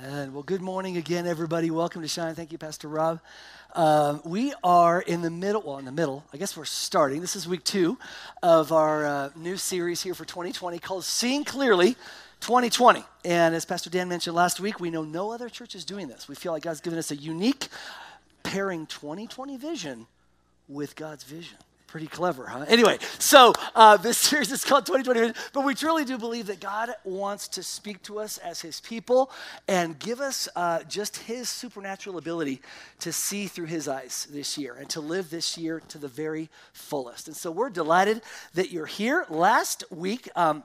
And well, good morning again, everybody. Welcome to Shine. Thank you, Pastor Rob. Um, we are in the middle, well, in the middle, I guess we're starting. This is week two of our uh, new series here for 2020 called Seeing Clearly 2020. And as Pastor Dan mentioned last week, we know no other church is doing this. We feel like God's given us a unique pairing 2020 vision with God's vision. Pretty clever, huh? Anyway, so uh, this series is called 2020, but we truly do believe that God wants to speak to us as His people and give us uh, just His supernatural ability to see through His eyes this year and to live this year to the very fullest. And so we're delighted that you're here. Last week, um,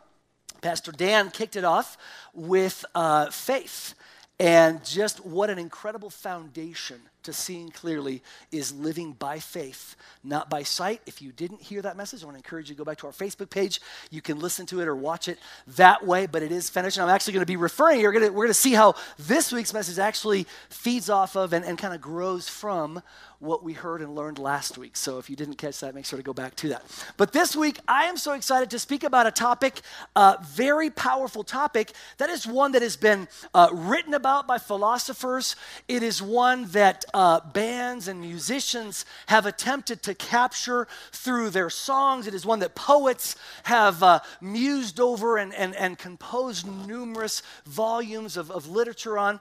Pastor Dan kicked it off with uh, faith and just what an incredible foundation to seeing clearly is living by faith, not by sight. If you didn't hear that message, I want to encourage you to go back to our Facebook page. You can listen to it or watch it that way, but it is finished. And I'm actually going to be referring, you're going to, we're going to see how this week's message actually feeds off of and, and kind of grows from what we heard and learned last week. So if you didn't catch that, make sure to go back to that. But this week, I am so excited to speak about a topic, a very powerful topic, that is one that has been uh, written about by philosophers. It is one that uh, bands and musicians have attempted to capture through their songs. It is one that poets have uh, mused over and, and, and composed numerous volumes of, of literature on.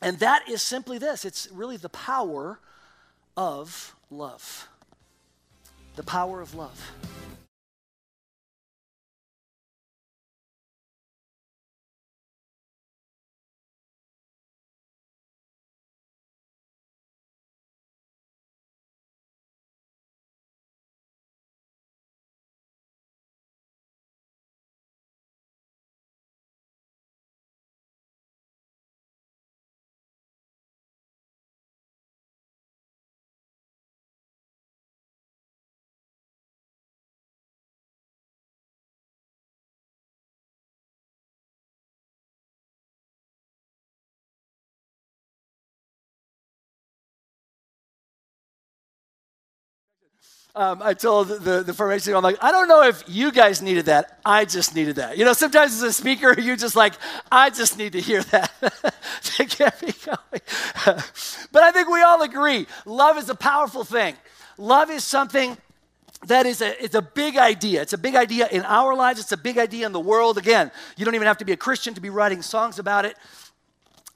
And that is simply this it's really the power of love. The power of love. Um, I told the, the formation, I'm like, I don't know if you guys needed that. I just needed that. You know, sometimes as a speaker, you're just like, I just need to hear that to get me going. but I think we all agree love is a powerful thing. Love is something that is a, it's a big idea. It's a big idea in our lives, it's a big idea in the world. Again, you don't even have to be a Christian to be writing songs about it.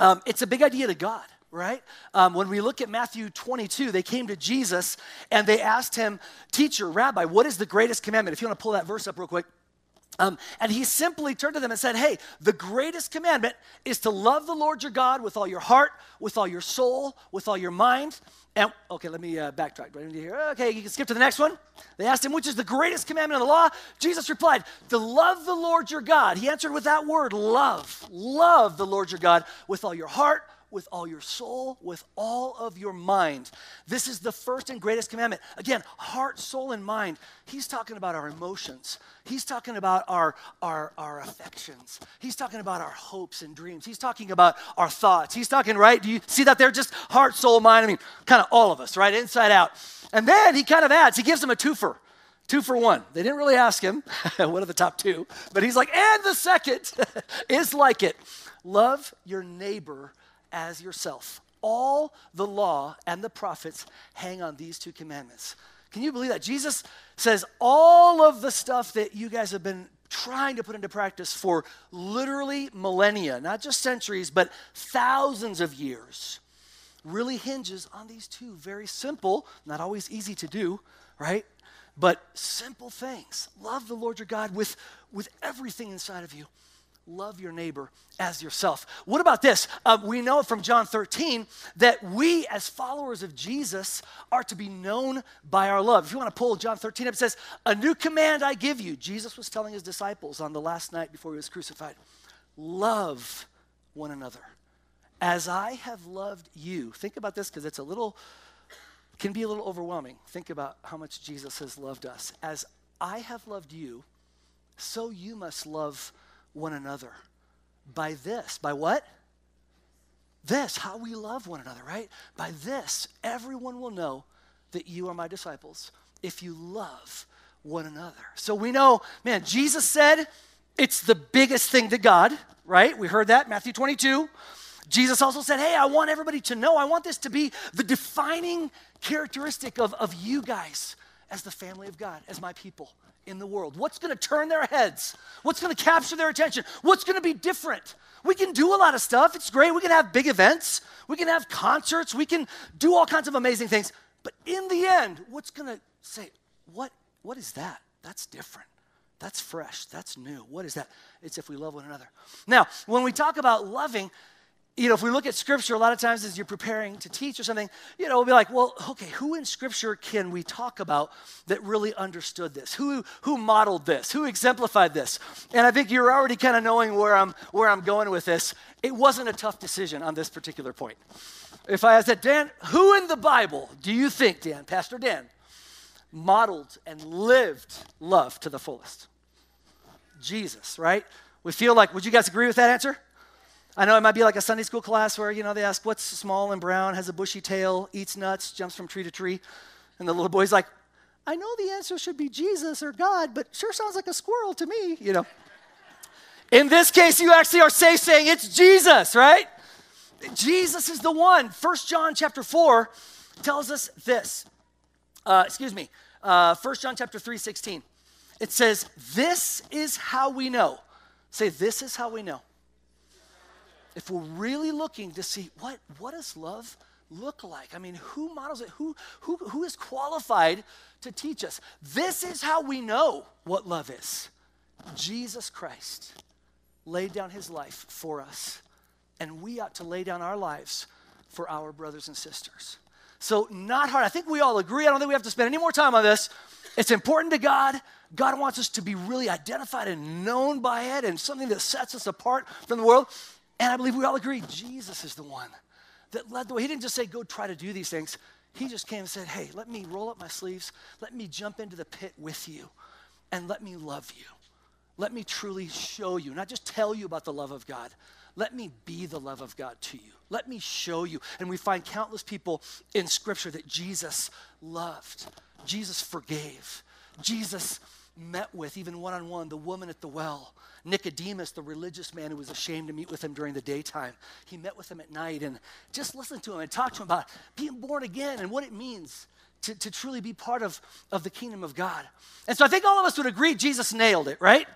Um, it's a big idea to God right? Um, when we look at Matthew 22, they came to Jesus and they asked him, Teacher, Rabbi, what is the greatest commandment? If you want to pull that verse up real quick. Um, and he simply turned to them and said, Hey, the greatest commandment is to love the Lord your God with all your heart, with all your soul, with all your mind. And okay, let me uh, backtrack. Right here. Okay, you can skip to the next one. They asked him, Which is the greatest commandment of the law? Jesus replied, To love the Lord your God. He answered with that word, love. Love the Lord your God with all your heart, with all your soul, with all of your mind. This is the first and greatest commandment. Again, heart, soul, and mind. He's talking about our emotions. He's talking about our, our, our affections. He's talking about our hopes and dreams. He's talking about our thoughts. He's talking, right? Do you see that there? Just heart, soul, mind. I mean, kind of all of us, right? Inside out. And then he kind of adds, he gives them a twofer. Two for one. They didn't really ask him, what are the top two? But he's like, and the second is like it love your neighbor as yourself. All the law and the prophets hang on these two commandments. Can you believe that? Jesus says all of the stuff that you guys have been trying to put into practice for literally millennia, not just centuries, but thousands of years, really hinges on these two very simple, not always easy to do, right? But simple things. Love the Lord your God with, with everything inside of you love your neighbor as yourself. What about this? Uh, we know from John 13 that we, as followers of Jesus, are to be known by our love. If you want to pull John 13 up, it says, A new command I give you. Jesus was telling his disciples on the last night before he was crucified love one another as I have loved you. Think about this because it's a little, can be a little overwhelming. Think about how much Jesus has loved us. As I have loved you, so you must love one another by this. By what? This, how we love one another, right? By this, everyone will know that you are my disciples if you love one another. So we know, man, Jesus said it's the biggest thing to God, right? We heard that, Matthew 22. Jesus also said, Hey, I want everybody to know, I want this to be the defining characteristic of, of you guys as the family of God, as my people in the world. What's going to turn their heads? What's going to capture their attention? What's going to be different? We can do a lot of stuff. It's great. We can have big events. We can have concerts. We can do all kinds of amazing things. But in the end, what's going to say, what, what is that? That's different. That's fresh. That's new. What is that? It's if we love one another. Now, when we talk about loving, you know, if we look at scripture, a lot of times as you're preparing to teach or something, you know, we'll be like, well, okay, who in scripture can we talk about that really understood this? Who who modeled this? Who exemplified this? And I think you're already kind of knowing where I'm where I'm going with this. It wasn't a tough decision on this particular point. If I said, Dan, who in the Bible do you think, Dan, Pastor Dan, modeled and lived love to the fullest? Jesus, right? We feel like, would you guys agree with that answer? I know it might be like a Sunday school class where, you know, they ask, what's small and brown, has a bushy tail, eats nuts, jumps from tree to tree? And the little boy's like, I know the answer should be Jesus or God, but sure sounds like a squirrel to me, you know. In this case, you actually are safe saying it's Jesus, right? Jesus is the one. First John chapter 4 tells us this. Uh, excuse me. Uh, 1 John chapter 3, 16. It says, This is how we know. Say, this is how we know if we're really looking to see what, what does love look like? I mean, who models it? Who, who, who is qualified to teach us? This is how we know what love is. Jesus Christ laid down his life for us, and we ought to lay down our lives for our brothers and sisters. So, not hard. I think we all agree. I don't think we have to spend any more time on this. It's important to God. God wants us to be really identified and known by it and something that sets us apart from the world. And I believe we all agree Jesus is the one that led the way. He didn't just say, go try to do these things. He just came and said, hey, let me roll up my sleeves. Let me jump into the pit with you and let me love you. Let me truly show you, not just tell you about the love of God. Let me be the love of God to you. Let me show you. And we find countless people in Scripture that Jesus loved, Jesus forgave, Jesus met with, even one on one, the woman at the well. Nicodemus, the religious man who was ashamed to meet with him during the daytime, he met with him at night and just listened to him and talked to him about being born again and what it means to, to truly be part of, of the kingdom of God. And so I think all of us would agree Jesus nailed it, right?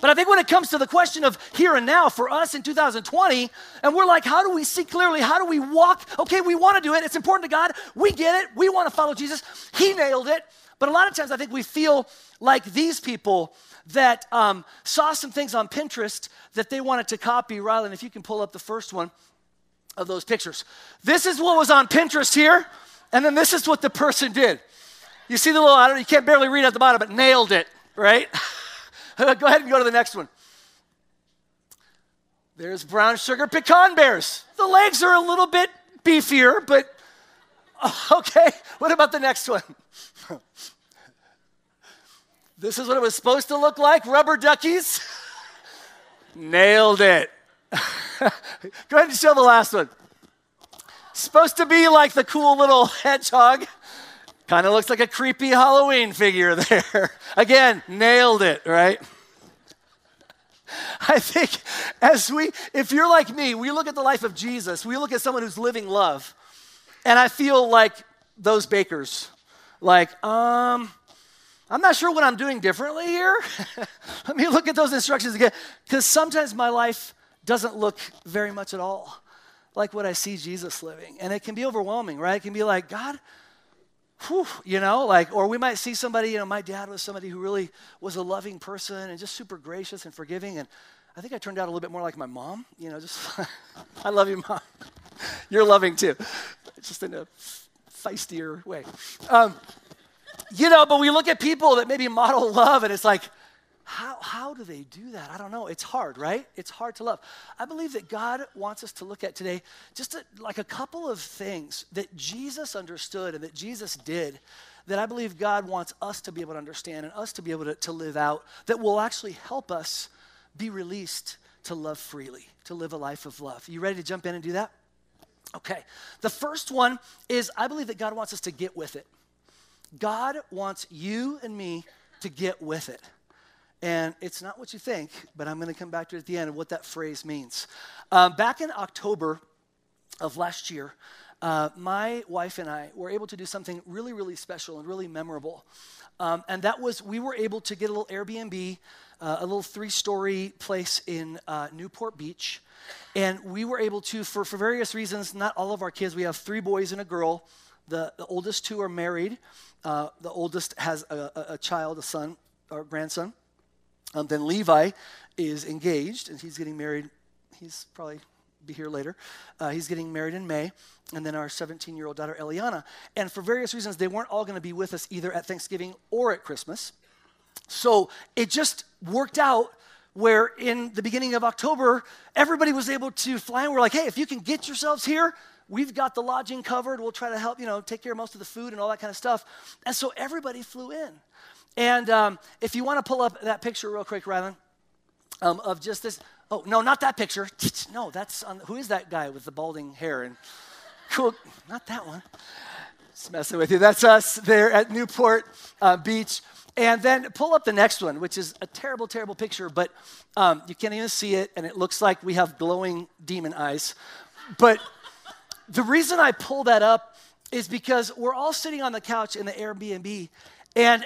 But I think when it comes to the question of here and now for us in 2020, and we're like, how do we see clearly? How do we walk? Okay, we want to do it. It's important to God. We get it. We want to follow Jesus. He nailed it. But a lot of times I think we feel like these people that um, saw some things on Pinterest that they wanted to copy. Rylan, if you can pull up the first one of those pictures. This is what was on Pinterest here, and then this is what the person did. You see the little, I don't know, you can't barely read at the bottom, but nailed it, right? go ahead and go to the next one. There's brown sugar pecan bears. The legs are a little bit beefier, but okay. What about the next one? This is what it was supposed to look like rubber duckies. Nailed it. Go ahead and show the last one. Supposed to be like the cool little hedgehog. Kind of looks like a creepy Halloween figure there. Again, nailed it, right? I think as we, if you're like me, we look at the life of Jesus, we look at someone who's living love, and I feel like those bakers, like, um, I'm not sure what I'm doing differently here. Let me look at those instructions again. Because sometimes my life doesn't look very much at all like what I see Jesus living. And it can be overwhelming, right? It can be like, God, whew, you know, like, or we might see somebody, you know, my dad was somebody who really was a loving person and just super gracious and forgiving. And I think I turned out a little bit more like my mom, you know, just, I love you, mom. You're loving too, just in a feistier way. Um, you know, but we look at people that maybe model love and it's like, how, how do they do that? I don't know. It's hard, right? It's hard to love. I believe that God wants us to look at today just a, like a couple of things that Jesus understood and that Jesus did that I believe God wants us to be able to understand and us to be able to, to live out that will actually help us be released to love freely, to live a life of love. You ready to jump in and do that? Okay. The first one is I believe that God wants us to get with it. God wants you and me to get with it. And it's not what you think, but I'm going to come back to it at the end of what that phrase means. Um, back in October of last year, uh, my wife and I were able to do something really, really special and really memorable. Um, and that was we were able to get a little Airbnb, uh, a little three story place in uh, Newport Beach. And we were able to, for, for various reasons, not all of our kids, we have three boys and a girl. The, the oldest two are married. Uh, the oldest has a, a, a, child, a son, or grandson. Um, then Levi is engaged, and he's getting married. He's probably be here later. Uh, he's getting married in May. And then our 17 year old daughter, Eliana. And for various reasons, they weren't all going to be with us either at Thanksgiving or at Christmas. So it just worked out where in the beginning of October, everybody was able to fly. And we're like, hey, if you can get yourselves here, we've got the lodging covered. We'll try to help, you know, take care of most of the food and all that kind of stuff. And so everybody flew in. And um, if you want to pull up that picture real quick, Rylan, um, of just this. Oh, no, not that picture. No, that's on, who is that guy with the balding hair? And cool, not that one. Just messing with you. That's us there at Newport uh, Beach. And then pull up the next one, which is a terrible, terrible picture, but um, you can't even see it, and it looks like we have glowing demon eyes. But the reason I pull that up is because we're all sitting on the couch in the Airbnb, and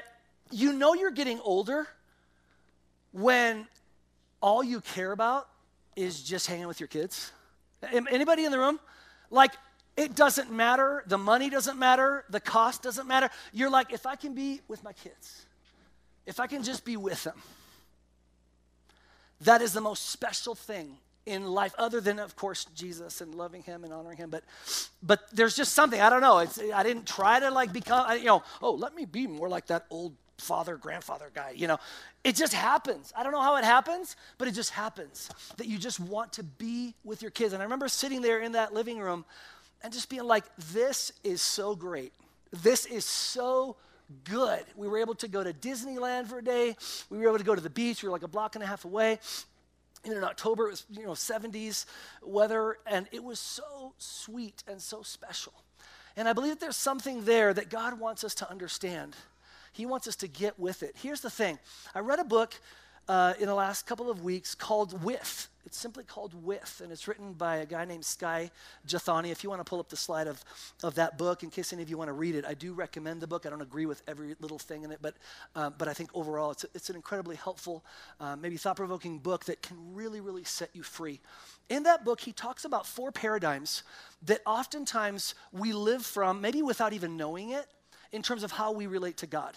you know you're getting older when all you care about is just hanging with your kids. Anybody in the room? Like, it doesn't matter. The money doesn't matter. The cost doesn't matter. You're like, if I can be with my kids, if I can just be with them, that is the most special thing in life other than of course jesus and loving him and honoring him. But but there's just something i don't know it's, i didn't try to like become you know oh let me be more like that old father grandfather guy you know. It just happens. I don't know how it happens but it just happens that you just want to be with your kids. And i remember sitting there in that living room and just being like this is so great. This is so good. We were able to go to Disneyland for a day. We were able to go to the beach. We were like a block and a half away. And in October, it was, you know, 70s weather, and it was so sweet and so special. And I believe that there's something there that God wants us to understand. He wants us to get with it. Here's the thing I read a book uh, in the last couple of weeks called With. It's simply called With, and it's written by a guy named Skye Jethani. If you want to pull up the slide of, of that book, in case any of you want to read it, I do recommend the book. I don't agree with every little thing in it, but, uh, but I think overall it's, a, it's an incredibly helpful, uh, maybe thought provoking book that can really, really set you free. In that book, he talks about four paradigms that oftentimes we live from, maybe without even knowing it, in terms of how we relate to God.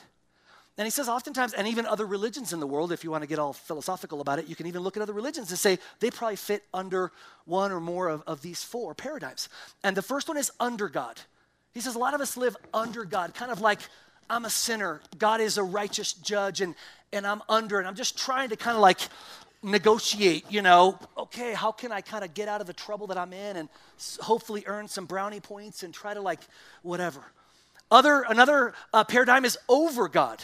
And he says, oftentimes, and even other religions in the world, if you want to get all philosophical about it, you can even look at other religions and say they probably fit under one or more of, of these four paradigms. And the first one is under God. He says, a lot of us live under God, kind of like I'm a sinner, God is a righteous judge, and, and I'm under, and I'm just trying to kind of like negotiate, you know, okay, how can I kind of get out of the trouble that I'm in and hopefully earn some brownie points and try to like whatever. Other, another uh, paradigm is over God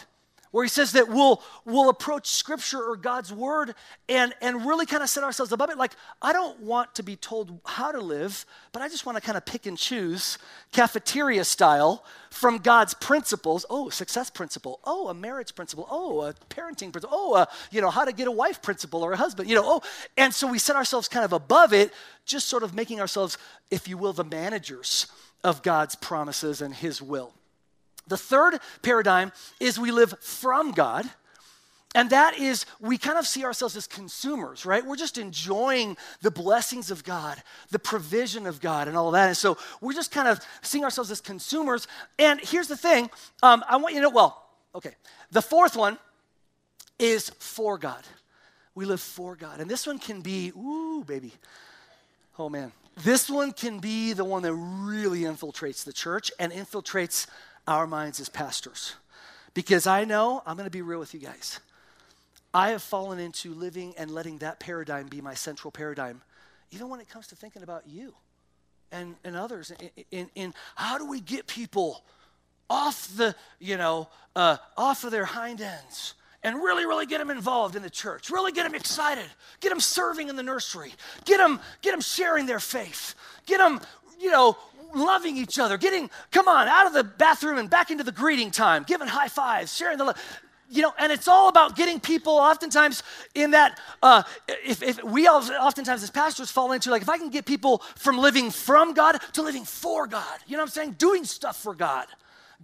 where he says that we'll, we'll approach scripture or God's word and, and really kind of set ourselves above it. Like, I don't want to be told how to live, but I just want to kind of pick and choose cafeteria style from God's principles. Oh, success principle. Oh, a marriage principle. Oh, a parenting principle. Oh, a, you know, how to get a wife principle or a husband. You know, oh, and so we set ourselves kind of above it, just sort of making ourselves, if you will, the managers of God's promises and his will. The third paradigm is we live from God. And that is, we kind of see ourselves as consumers, right? We're just enjoying the blessings of God, the provision of God, and all that. And so we're just kind of seeing ourselves as consumers. And here's the thing um, I want you to know, well, okay. The fourth one is for God. We live for God. And this one can be, ooh, baby. Oh, man. This one can be the one that really infiltrates the church and infiltrates our minds as pastors. Because I know, I'm going to be real with you guys. I have fallen into living and letting that paradigm be my central paradigm, even when it comes to thinking about you and, and others. In, in, in how do we get people off the, you know, uh, off of their hind ends and really, really get them involved in the church, really get them excited, get them serving in the nursery, get them, get them sharing their faith, get them, you know, loving each other, getting, come on, out of the bathroom and back into the greeting time, giving high fives, sharing the love. you know, and it's all about getting people oftentimes in that, uh, if, if we all, oftentimes as pastors fall into like, if I can get people from living from God to living for God, you know what I'm saying? Doing stuff for God,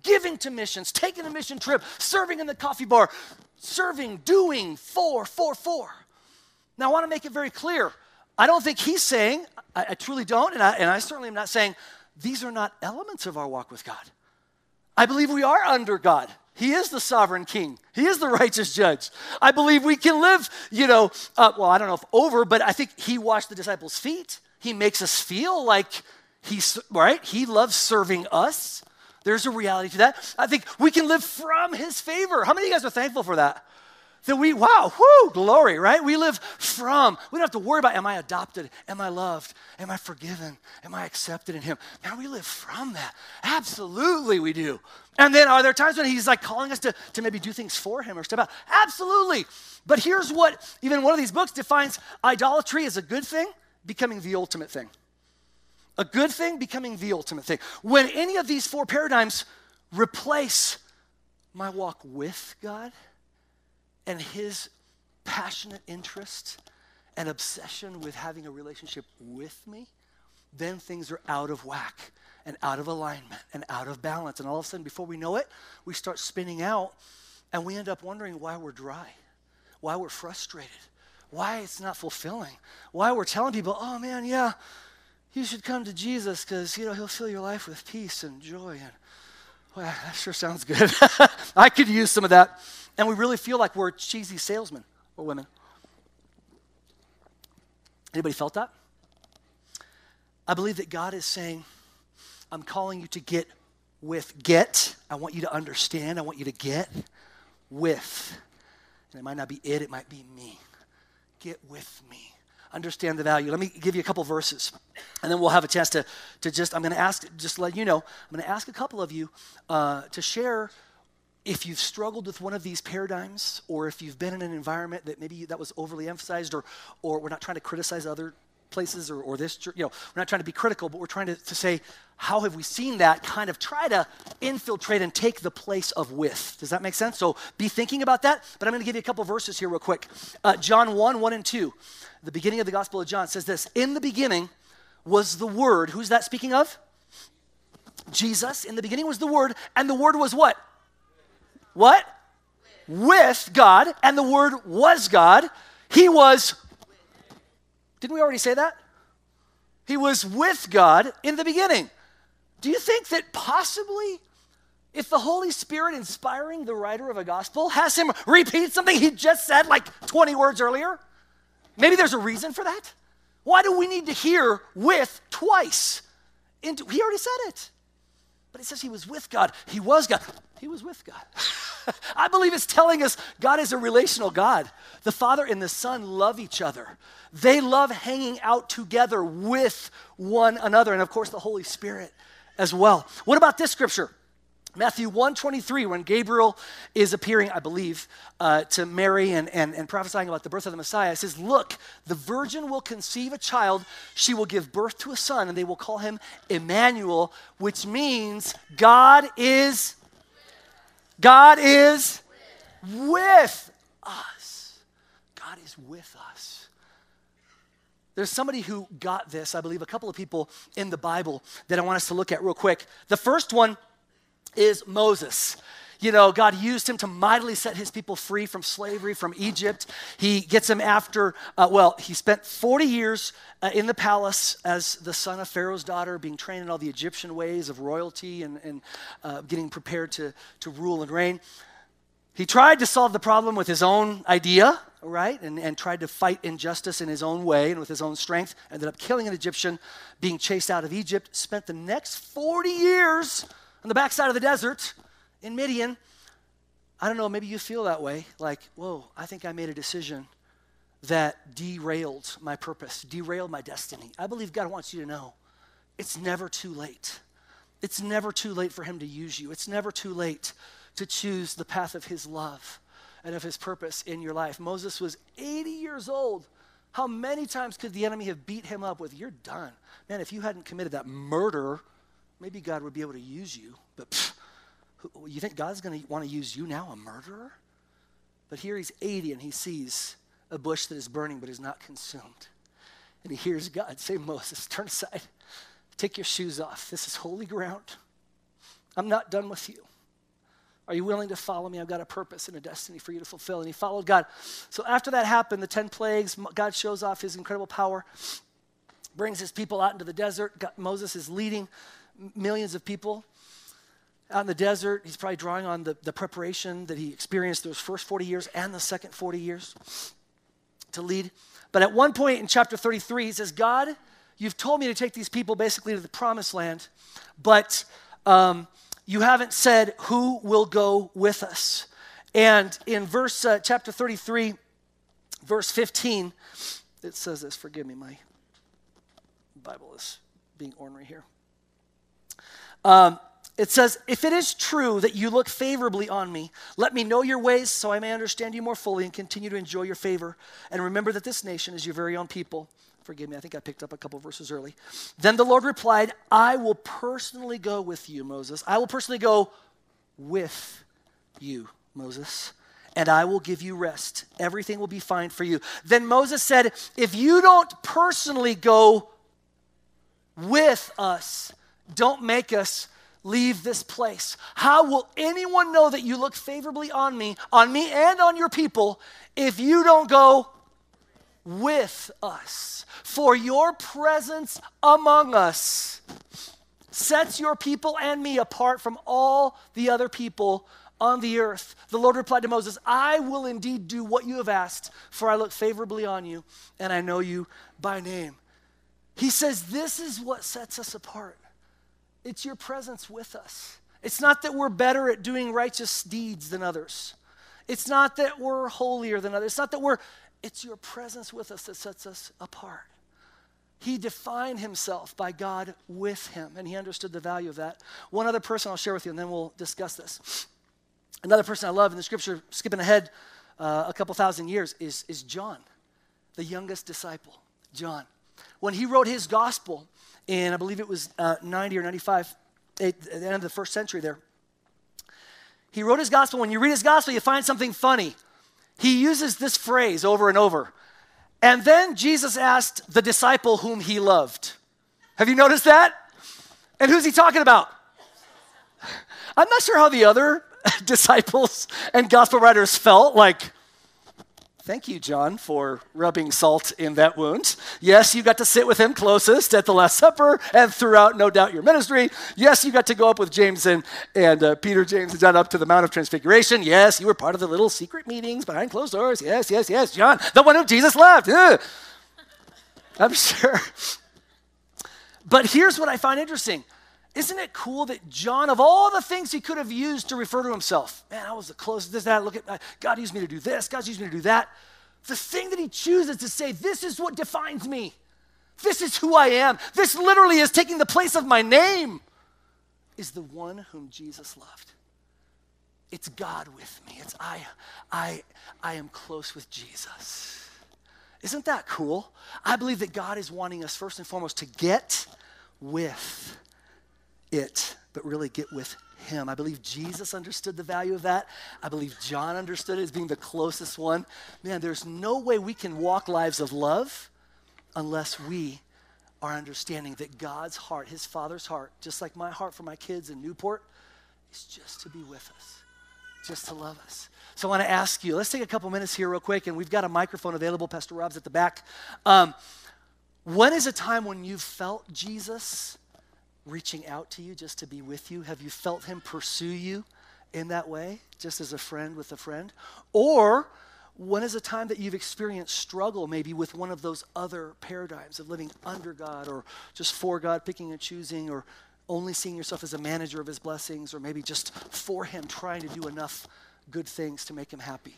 giving to missions, taking a mission trip, serving in the coffee bar, serving, doing for, for, for. Now, I want to make it very clear. I don't think he's saying, I, I truly don't, and I, and I certainly am not saying these are not elements of our walk with God. I believe we are under God. He is the sovereign king. He is the righteous judge. I believe we can live, you know, uh, well, I don't know if over, but I think he washed the disciples' feet. He makes us feel like he's, right? He loves serving us. There's a reality to that. I think we can live from his favor. How many of you guys are thankful for that? That we, wow, whoo, glory, right? We live from. We don't have to worry about, am I adopted? Am I loved? Am I forgiven? Am I accepted in Him? Now we live from that. Absolutely, we do. And then are there times when He's like calling us to, to maybe do things for Him or step out? Absolutely. But here's what even one of these books defines idolatry as a good thing, becoming the ultimate thing. A good thing becoming the ultimate thing. When any of these four paradigms replace my walk with God, and his passionate interest and obsession with having a relationship with me, then things are out of whack and out of alignment and out of balance. And all of a sudden, before we know it, we start spinning out and we end up wondering why we're dry, why we're frustrated, why it's not fulfilling, why we're telling people, oh man, yeah, you should come to Jesus because, you know, he'll fill your life with peace and joy. And, well, that sure sounds good. I could use some of that and we really feel like we're cheesy salesmen or women. Anybody felt that? I believe that God is saying, I'm calling you to get with. Get. I want you to understand. I want you to get with. And it might not be it, it might be me. Get with me. Understand the value. Let me give you a couple verses, and then we'll have a chance to, to just, I'm going to ask, just let you know, I'm going to ask a couple of you uh, to share if you've struggled with one of these paradigms, or if you've been in an environment that maybe that was overly emphasized, or, or we're not trying to criticize other places or, or this, you know, we're not trying to be critical, but we're trying to, to say, how have we seen that kind of try to infiltrate and take the place of with? Does that make sense? So be thinking about that, but I'm going to give you a couple verses here, real quick. Uh, John 1 1 and 2, the beginning of the Gospel of John says this In the beginning was the Word. Who's that speaking of? Jesus. In the beginning was the Word, and the Word was what? What? With God, and the Word was God. He was, didn't we already say that? He was with God in the beginning. Do you think that possibly if the Holy Spirit inspiring the writer of a gospel has him repeat something he just said like 20 words earlier, maybe there's a reason for that? Why do we need to hear with twice? he already said it. But it says he was with God. He was God. He was with God. I believe it's telling us God is a relational God. The Father and the Son love each other. They love hanging out together with one another. And of course, the Holy Spirit as well. What about this scripture? Matthew 123, when Gabriel is appearing, I believe, uh, to Mary and, and, and prophesying about the birth of the Messiah, says, Look, the virgin will conceive a child, she will give birth to a son, and they will call him Emmanuel, which means God is God is with us. God is with us. There's somebody who got this, I believe, a couple of people in the Bible that I want us to look at real quick. The first one is Moses. You know, God used him to mightily set his people free from slavery from Egypt. He gets him after, uh, well, he spent 40 years uh, in the palace as the son of Pharaoh's daughter, being trained in all the Egyptian ways of royalty and, and uh, getting prepared to, to rule and reign. He tried to solve the problem with his own idea, right? And, and tried to fight injustice in his own way and with his own strength. Ended up killing an Egyptian, being chased out of Egypt. Spent the next 40 years on the backside of the desert in Midian. I don't know, maybe you feel that way. Like, whoa, I think I made a decision that derailed my purpose, derailed my destiny. I believe God wants you to know it's never too late. It's never too late for Him to use you. It's never too late to choose the path of His love and of His purpose in your life. Moses was 80 years old. How many times could the enemy have beat him up with, You're done? Man, if you hadn't committed that murder, maybe God would be able to use you. But pff, you think God's going to want to use you now, a murderer? But here he's 80 and he sees a bush that is burning but is not consumed. And he hears God say, Moses, turn aside, take your shoes off. This is holy ground. I'm not done with you. Are you willing to follow me? I've got a purpose and a destiny for you to fulfill. And he followed God. So after that happened, the 10 plagues, God shows off his incredible power, brings his people out into the desert. God, Moses is leading millions of people out in the desert. He's probably drawing on the, the preparation that he experienced those first 40 years and the second 40 years to lead. But at one point in chapter 33, he says, God, you've told me to take these people basically to the promised land, but um, you haven't said who will go with us. And in verse uh, chapter 33, verse 15, it says this. Forgive me, my Bible is being ornery here. Um, it says, If it is true that you look favorably on me, let me know your ways so I may understand you more fully and continue to enjoy your favor. And remember that this nation is your very own people. Forgive me, I think I picked up a couple verses early. Then the Lord replied, I will personally go with you, Moses. I will personally go with you, Moses, and I will give you rest. Everything will be fine for you. Then Moses said, If you don't personally go with us, don't make us leave this place. How will anyone know that you look favorably on me, on me and on your people, if you don't go with us? For your presence among us sets your people and me apart from all the other people on the earth. The Lord replied to Moses, I will indeed do what you have asked, for I look favorably on you, and I know you by name. He says, This is what sets us apart. It's your presence with us. It's not that we're better at doing righteous deeds than others. It's not that we're holier than others. It's not that we're, it's your presence with us that sets us apart. He defined himself by God with him, and he understood the value of that. One other person I'll share with you, and then we'll discuss this. Another person I love in the scripture, skipping ahead uh, a couple thousand years, is, is John, the youngest disciple. John. When he wrote his gospel, in I believe it was uh, 90 or 95, at the end of the first century there. He wrote his gospel. When you read his gospel, you find something funny. He uses this phrase over and over. And then Jesus asked the disciple whom he loved. Have you noticed that? And who's he talking about? I'm not sure how the other disciples and gospel writers felt. Like, Thank you, John, for rubbing salt in that wound. Yes, you got to sit with him closest at the Last Supper and throughout, no doubt, your ministry. Yes, you got to go up with James and, and uh, Peter, James, and John up to the Mount of Transfiguration. Yes, you were part of the little secret meetings behind closed doors. Yes, yes, yes, John, the one who Jesus loved. I'm sure. But here's what I find interesting. Isn't it cool that John, of all the things he could have used to refer to himself, man, I was the closest, this, that, look at, uh, God used me to do this, God used me to do that. The thing that he chooses to say, this is what defines me. This is who I am. This literally is taking the place of my name, is the one whom Jesus loved. It's God with me. It's I, I, I am close with Jesus. Isn't that cool? I believe that God is wanting us first and foremost to get with it, but really get with Him. I believe Jesus understood the value of that. I believe John understood it as being the closest one. Man, there's no way we can walk lives of love unless we are understanding that God's heart, His Father's heart, just like my heart for my kids in Newport, is just to be with us, just to love us. So I want to ask you, let's take a couple minutes here, real quick, and we've got a microphone available. Pastor Rob's at the back. Um, when is a time when you've felt Jesus reaching out to you just to be with you? Have you felt him pursue you in that way, just as a friend with a friend? Or when is a time that you've experienced struggle maybe with one of those other paradigms of living under God or just for God, picking and choosing, or only seeing yourself as a manager of his blessings, or maybe just for him trying to do enough good things to make him happy?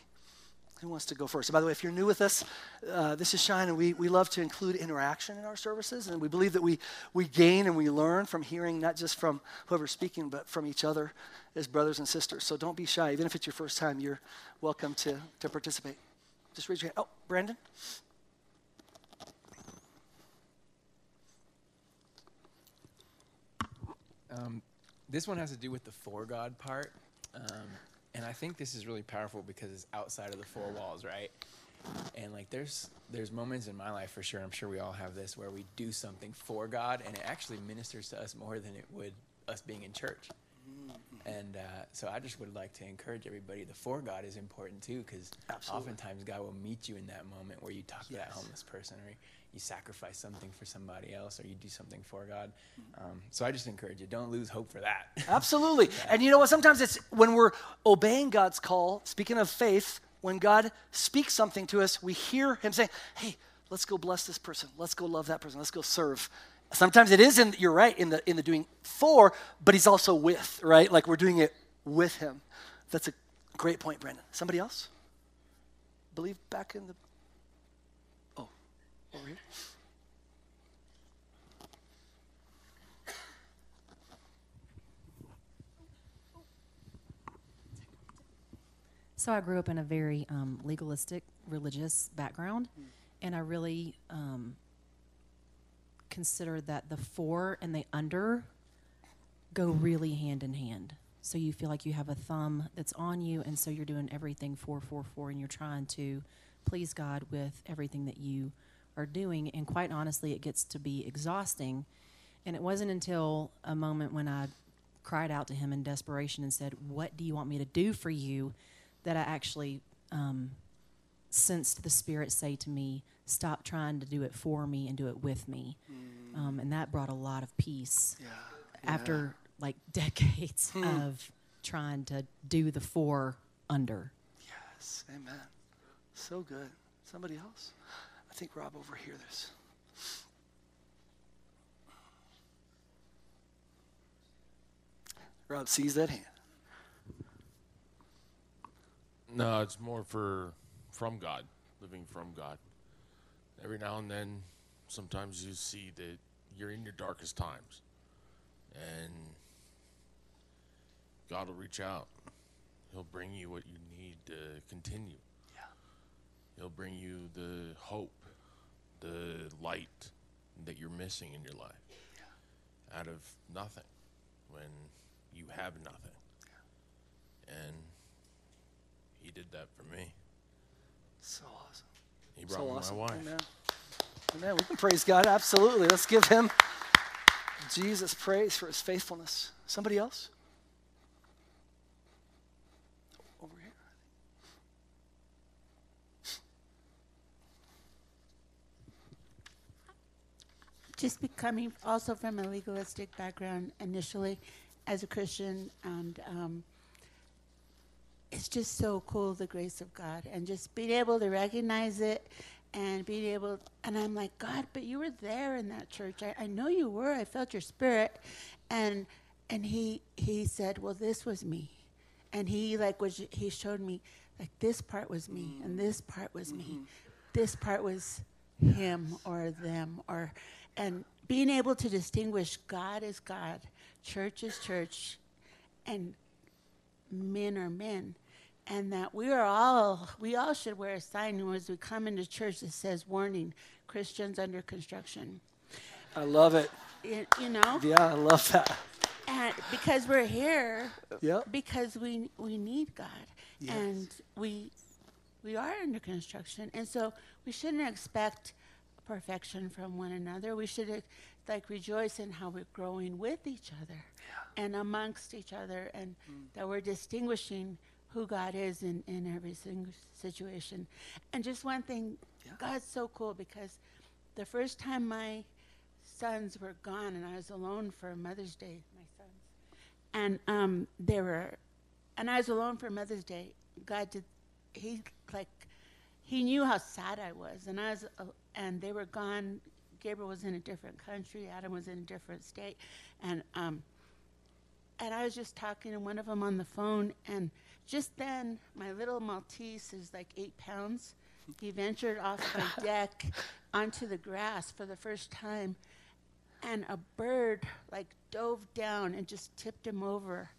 Who wants to go first? by the way, if you're new with us, uh, this is Shine, and we, we love to include interaction in our services. And we believe that we, we gain and we learn from hearing not just from whoever's speaking, but from each other as brothers and sisters. So don't be shy. Even if it's your first time, you're welcome to, to participate. Just raise your hand. Oh, Brandon? Um, this one has to do with the for God part. Um, and I think this is really powerful because it's outside of the four walls, right? And like there's there's moments in my life for sure, I'm sure we all have this where we do something for God and it actually ministers to us more than it would us being in church. And uh, so I just would like to encourage everybody. The for God is important too, because oftentimes God will meet you in that moment where you talk to that homeless person, or you sacrifice something for somebody else, or you do something for God. Um, so I just encourage you: don't lose hope for that. Absolutely. And you know what? Sometimes it's when we're obeying God's call, speaking of faith, when God speaks something to us, we hear Him saying, hey, let's go bless this person. Let's go love that person. Let's go serve. Sometimes it is in, you're right, in the, in the doing for, but He's also with, right? Like we're doing it with Him. That's a great point, Brandon. Somebody else? Believe back in the. Over here. So I grew up in a very um, legalistic religious background, and I really um, consider that the for and the under go really hand in hand. So you feel like you have a thumb that's on you, and so you're doing everything for, for, for, and you're trying to please God with everything that you are doing. And quite honestly, it gets to be exhausting. And it wasn't until a moment when I cried out to Him in desperation and said, What do you want me to do for you? that I actually um, sensed the Spirit say to me, Stop trying to do it for me and do it with me. Um, and that brought a lot of peace Yeah. after like decades of trying to do the four under. Yes, amen. So good. Somebody else? I think Rob over here. There's. Rob sees that hand. No, it's more for from God, living from God. Every now and then, sometimes you see that you're in your darkest times, and God will reach out. He'll bring you what you need to continue. Yeah. He'll bring you the hope, the light that you're missing in your life out of nothing when you have nothing. And he did that for me. So awesome. He brought So me awesome. my wife. Amen. Amen. We can praise God. Absolutely. Let's give him Jesus praise for his faithfulness. Somebody else? Just becoming also from a legalistic background initially as a Christian, and um, it's just so cool the grace of God and just being able to recognize it and being able and I'm like God, but you were there in that church. I, I know you were. I felt your spirit, and and he he said, well, this was me, and he like was he showed me like this part was me and this part was me, this part was him or them or and being able to distinguish God is God, church is church, and men are men, and that we are all we all should wear a sign as we come into church that says warning Christians under construction. I love it. You, you know, Yeah, I love that. and because we're here Yep. because we we need God Yes. and we we are under construction and so we shouldn't expect perfection from one another we should uh, like rejoice in how we're growing with each other and amongst each other and Mm. that we're distinguishing who God is in, in every single situation and just one thing Yeah. God's so cool because the first time my sons were gone and I was alone for Mother's Day my sons and um, they were, and I was alone for Mother's Day. God did, he like, he knew how sad I was, and I was, uh, and they were gone. Gabriel was in a different country. Adam was in a different state, and um, and I was just talking to one of them on the phone, and just then my little Maltese is like eight pounds. He ventured off the deck onto the grass for the first time, and a bird like dove down and just tipped him over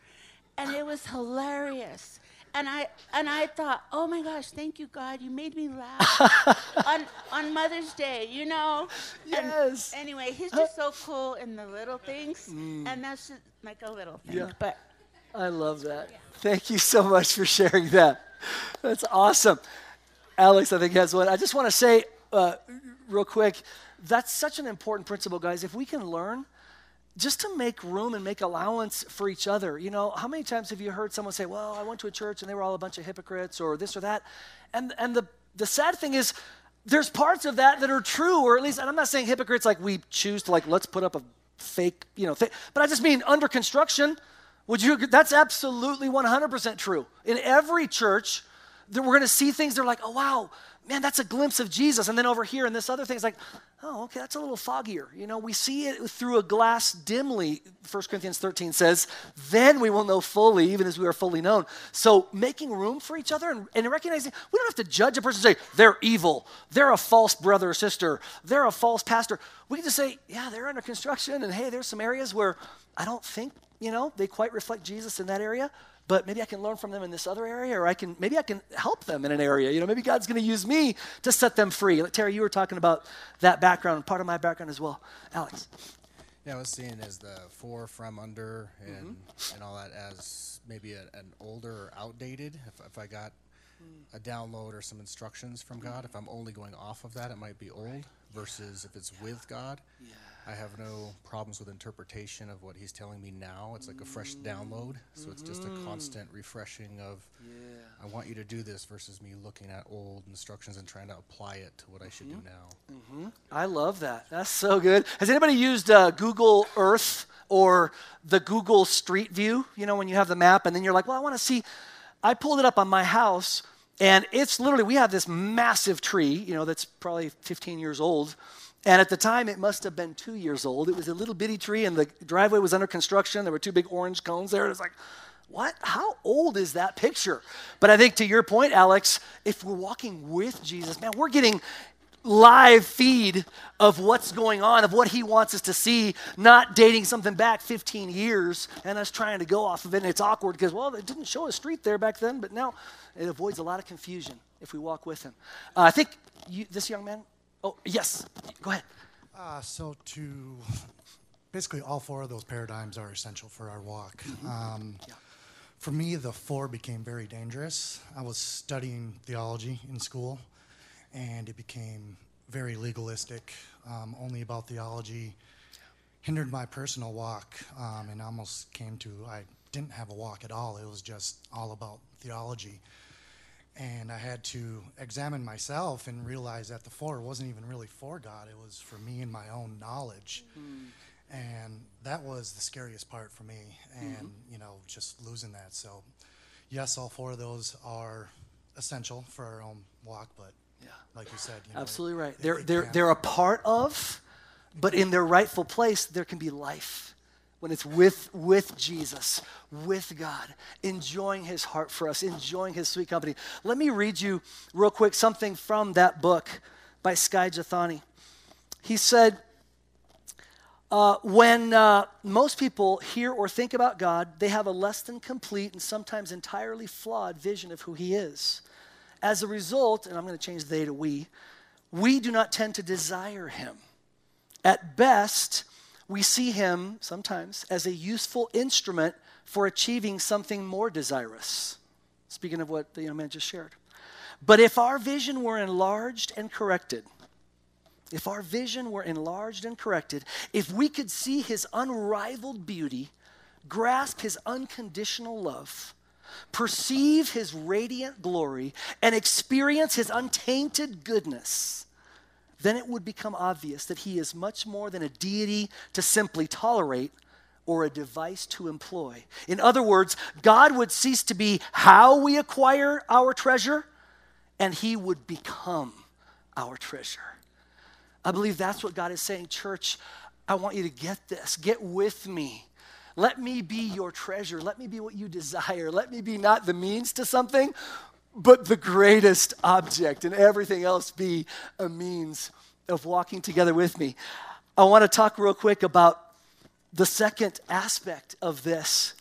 and it was hilarious and i and i thought oh my gosh thank you god you made me laugh on on mother's day you know And Yes. anyway he's just so cool in the little things and that's just like a little thing Yeah. but I love that. Thank you so much for sharing that. That's awesome. Alex, I think, has one. I just want to say uh, real quick that's such an important principle, guys. If we can learn just to make room and make allowance for each other. You know, how many times have you heard someone say, Well, I went to a church and they were all a bunch of hypocrites or this or that? And, and the, the sad thing is, there's parts of that that are true, or at least, and I'm not saying hypocrites like we choose to like, let's put up a fake, you know, thing, but I just mean under construction. Would you? That's absolutely 100% true. In every church, that we're going to see things. They're like, oh wow, man, that's a glimpse of Jesus. And then over here, and this other thing is like, oh, okay, that's a little foggier. You know, we see it through a glass dimly, 1 Corinthians 13 says, then we will know fully, even as we are fully known. So making room for each other and, and recognizing we don't have to judge a person and say, they're evil, they're a false brother or sister, they're a false pastor. We can just say, yeah, they're under construction, and hey, there's some areas where I don't think, you know, they quite reflect Jesus in that area but maybe I can learn from them in this other area, or I can maybe I can help them in an area. You know, maybe God's going to use me to set them free. Like, Terry, you were talking about that background, part of my background as well. Alex. Yeah, I was seeing as the for from, under, and mm-hmm. and all that as maybe a, an older or outdated. If, if I got a download or some instructions from God, if I'm only going off of that, it might be old. Right. Versus if it's with God, yeah. I have no problems with interpretation of what he's telling me now. It's like a fresh download. So it's just a mm-hmm. constant refreshing of, yeah. I want you to do this versus me looking at old instructions and trying to apply it to what I should mm-hmm. do now. Mm-hmm. I love that. That's so good. Has anybody used uh, Google Earth or the Google Street View? You know, when you have the map and then you're like, well, I want to see. I pulled it up on my house and it's literally, we have this massive tree, you know, that's probably 15 years old and at the time, it must have been two years old. It was a little bitty tree, and the driveway was under construction. There were two big orange cones there. It was like, what? How old is that picture? But I think to your point, Alex, if we're walking with Jesus, man, we're getting live feed of what's going on, of what he wants us to see, not dating something back 15 years and us trying to go off of it. And it's awkward because, well, it didn't show a street there back then, but now it avoids a lot of confusion if we walk with him. Uh, I think you, this young man, Oh, yes. Go ahead. Uh, so, to basically, all four of those paradigms are essential for our walk. Mm-hmm. Um, yeah. For me, the four became very dangerous. I was studying theology in school, and it became very legalistic, um, only about theology, hindered my personal walk, um, and almost came to I didn't have a walk at all. It was just all about theology. And I had to examine myself and realize that the four wasn't even really for God, it was for me and my own knowledge. Mm. And that was the scariest part for me, and mm-hmm. you know, just losing that. So, yes, all four of those are essential for our own walk, but yeah, like you said, you know, absolutely right. It, they're it they're they're a part of, but in their rightful place, there can be life when it's with, with Jesus, with God, enjoying his heart for us, enjoying his sweet company. Let me read you real quick something from that book by Skye Jethani. He said, uh, when uh, most people hear or think about God, they have a less than complete and sometimes entirely flawed vision of who He is. As a result, and I'm going to change they to we, we do not tend to desire Him. At best, we see him sometimes as a useful instrument for achieving something more desirous. Speaking of what the young man just shared. But if our vision were enlarged and corrected, if our vision were enlarged and corrected, if we could see his unrivaled beauty, grasp his unconditional love, perceive his radiant glory, and experience his untainted goodness, then it would become obvious that he is much more than a deity to simply tolerate or a device to employ. In other words, God would cease to be how we acquire our treasure, and he would become our treasure. I believe that's what God is saying. Church, I want you to get this. Get with me. Let me be your treasure. Let me be what you desire. Let me be not the means to something, but the greatest object, and everything else be a means of walking together with me. I want to talk real quick about the second aspect of this.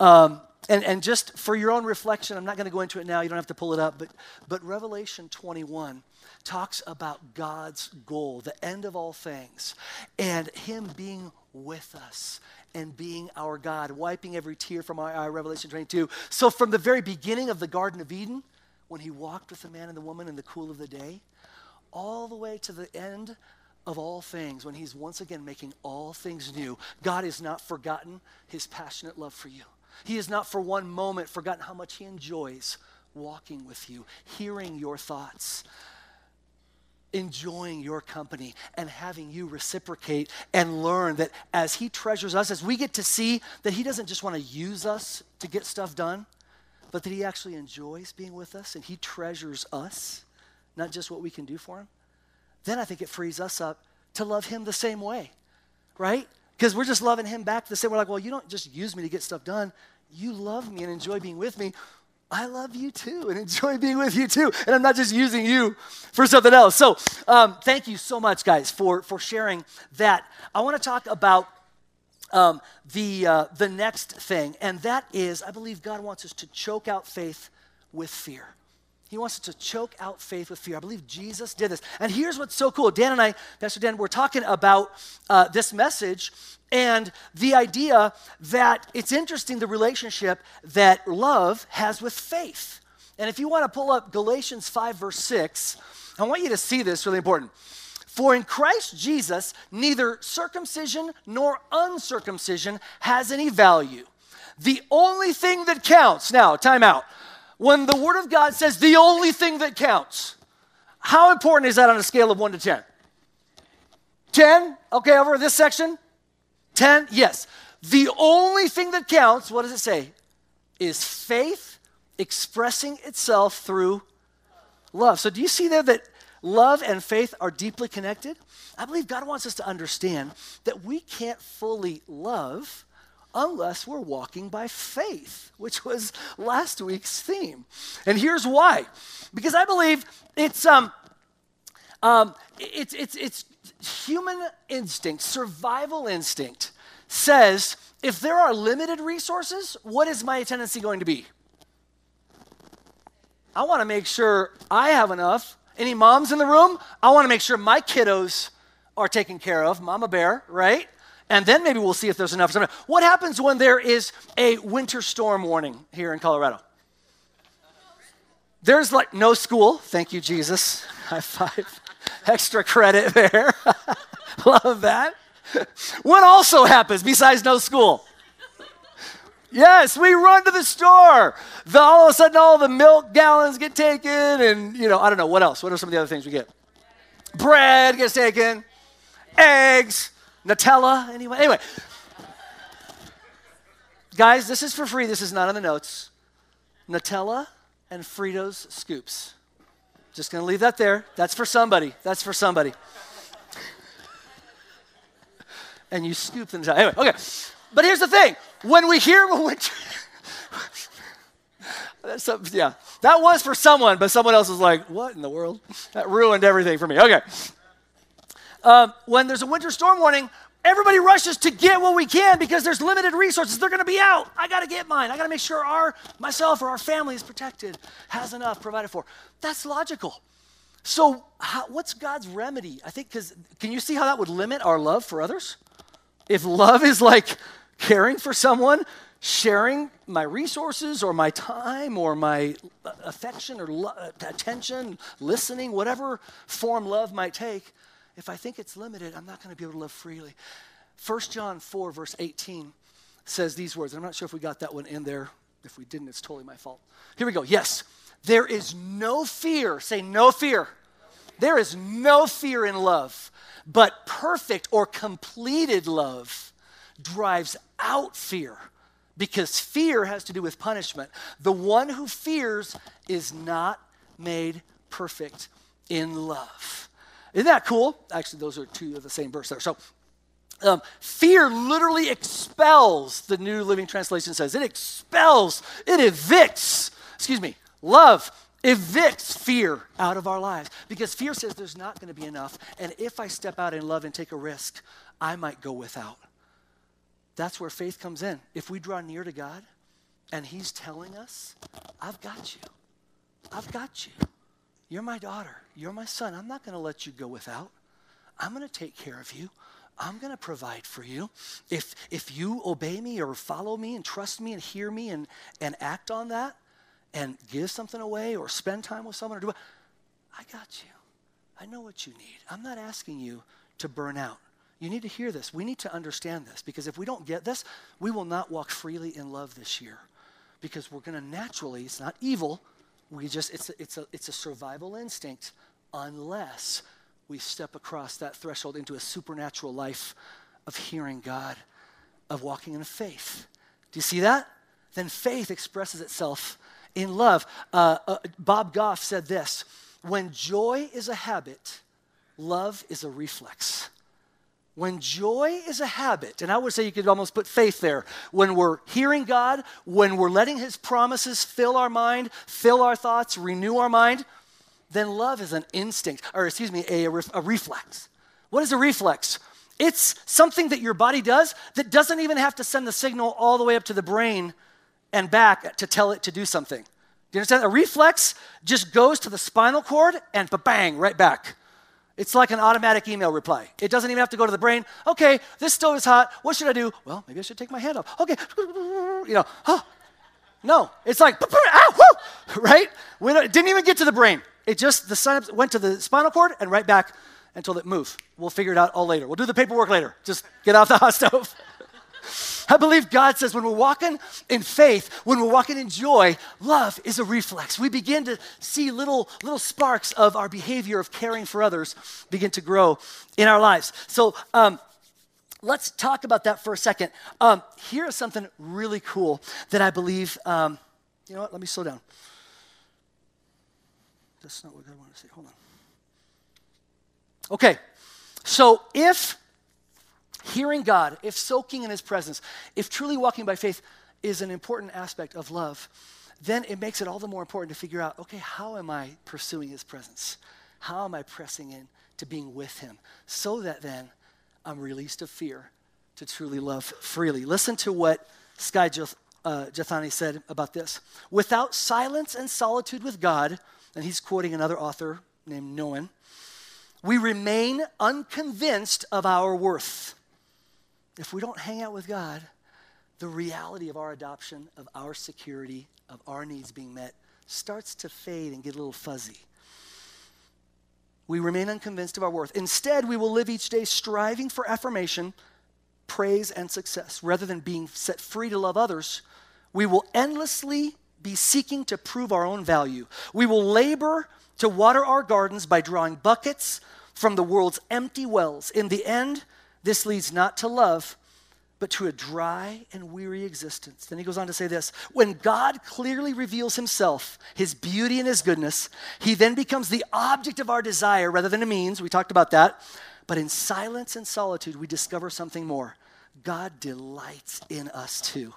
Um, and, and just for your own reflection, I'm not going to go into it now, you don't have to pull it up, but, but Revelation 21 talks about God's goal, the end of all things, and Him being with us and being our God, wiping every tear from our eye, Revelation 22. So, from the very beginning of the Garden of Eden, when he walked with the man and the woman in the cool of the day, all the way to the end of all things, when he's once again making all things new, God has not forgotten his passionate love for you. He has not for one moment forgotten how much he enjoys walking with you, hearing your thoughts enjoying your company and having you reciprocate and learn that as He treasures us, as we get to see that He doesn't just want to use us to get stuff done, but that He actually enjoys being with us and He treasures us, not just what we can do for Him, then I think it frees us up to love Him the same way, right? Because we're just loving Him back the same. We're like, well, you don't just use me to get stuff done. You love me and enjoy being with me. I love you too and enjoy being with you too. And I'm not just using you for something else. So, um, thank you so much, guys, for, for sharing that. I want to talk about um, the, uh, the next thing, and that is I believe God wants us to choke out faith with fear. He wants us to choke out faith with fear. I believe Jesus did this. And here's what's so cool. Dan and I, Pastor Dan, we're talking about uh, this message and the idea that it's interesting the relationship that love has with faith. And if you want to pull up Galatians 5, verse 6, I want you to see this really important. For in Christ Jesus, neither circumcision nor uncircumcision has any value. The only thing that counts, now, time out when the Word of God says the only thing that counts, how important is that on a scale of 1 to 10? 10? Okay, over this section? 10? Yes. The only thing that counts, what does it say? Is faith expressing itself through love. So do you see there that love and faith are deeply connected? I believe God wants us to understand that we can't fully love unless we're walking by faith, which was last week's theme. And here's why because I believe it's, um, um, it's, it's, it's human instinct, survival instinct says if there are limited resources, what is my tendency going to be? I want to make sure I have enough. Any moms in the room? I want to make sure my kiddos are taken care of. Mama bear, right? and then maybe we'll see if there's enough. What happens when there is a winter storm warning here in Colorado? There's like no school. Thank you, Jesus. High five. Extra credit there. Love that. What also happens besides no school? Yes, we run to the store. The, all of a sudden, all the milk gallons get taken, and you know, I don't know what else. What are some of the other things we get? Bread gets taken, eggs, Nutella? Anyone? Anyway. Guys, this is for free. This is not in the notes. Nutella and Fritos scoops. Just to leave that there. That's for somebody. That's for somebody. and you scoop them. Anyway, okay. But here's the thing. When we hear winter, some, yeah, that was for someone, but someone else was like, "What in the world?" That ruined everything for me. Okay. Um, when there's a winter storm warning, everybody rushes to get what we can because there's limited resources. They're going to be out. I got to get mine. I got to make sure our myself or our family is protected, has enough provided for. That's logical. So, how, what's God's remedy? I think because can you see how that would limit our love for others? If love is like caring for someone, sharing my resources or my time or my affection or lo- attention, listening, whatever form love might take, if I think it's limited, I'm not going to be able to live freely. 1 John 4, verse 18 says these words. I'm not sure if we got that one in there. If we didn't, it's totally my fault. Here we go. Yes. There is no fear. Say, no fear. There is no fear in love, but perfect or completed love drives out fear because fear has to do with punishment. The one who fears is not made perfect in love. Isn't that cool? Actually, those are two of the same verse there. So, um, fear literally expels, the New Living Translation says. It expels, it evicts, excuse me, love evicts fear out of our lives because fear says there's not going to be enough. And if I step out in love and take a risk, I might go without. That's where faith comes in. If we draw near to God and He's telling us, I've got you, I've got you. You're my daughter. You're my son. I'm not going to let you go without. I'm going to take care of you. I'm going to provide for you. If, if you obey me or follow me and trust me and hear me and, and act on that and give something away or spend time with someone or do I got you. I know what you need. I'm not asking you to burn out. You need to hear this. We need to understand this because if we don't get this, we will not walk freely in love this year because we're going to naturally, it's not evil, we just, it's a, it's, a, it's a survival instinct unless we step across that threshold into a supernatural life of hearing God, of walking in faith. Do you see that? Then faith expresses itself in love. Uh, uh, Bob Goff said this When joy is a habit, love is a reflex. When joy is a habit, and I would say you could almost put faith there, when we're hearing God, when we're letting His promises fill our mind, fill our thoughts, renew our mind, then love is an instinct, or excuse me, a, a reflex. What is a reflex? It's something that your body does that doesn't even have to send the signal all the way up to the brain and back to tell it to do something. Do you understand? A reflex just goes to the spinal cord and bang, right back. It's like an automatic email reply. It doesn't even have to go to the brain. Okay, this stove is hot. What should I do? Well, maybe I should take my hand off. Okay, you know, huh. No, it's like, right? it didn't even get to the brain. It just, the synapse went to the spinal cord and right back until it moved. We'll figure it out all later. We'll do the paperwork later. Just get off the hot stove. I believe God says when we're walking in faith, when we're walking in joy, love is a reflex. We begin to see little, little sparks of our behavior of caring for others begin to grow in our lives. So um, let's talk about that for a second. Um, here is something really cool that I believe, um, you know what, let me slow down. That's not what I want to say. Hold on. Okay, so if hearing God, if soaking in His presence, if truly walking by faith is an important aspect of love, then it makes it all the more important to figure out okay, how am I pursuing His presence? How am I pressing in to being with Him? So that then I'm released of fear to truly love freely. Listen to what Skye uh, Jethani said about this. Without silence and solitude with God, and he's quoting another author named Nouwen, we remain unconvinced of our worth. If we don't hang out with God, the reality of our adoption, of our security, of our needs being met starts to fade and get a little fuzzy. We remain unconvinced of our worth. Instead, we will live each day striving for affirmation, praise, and success. Rather than being set free to love others, we will endlessly be seeking to prove our own value. We will labor to water our gardens by drawing buckets from the world's empty wells. In the end, this leads not to love, but to a dry and weary existence. Then he goes on to say this When God clearly reveals himself, his beauty and his goodness, he then becomes the object of our desire rather than a means. We talked about that. But in silence and solitude, we discover something more. God delights in us too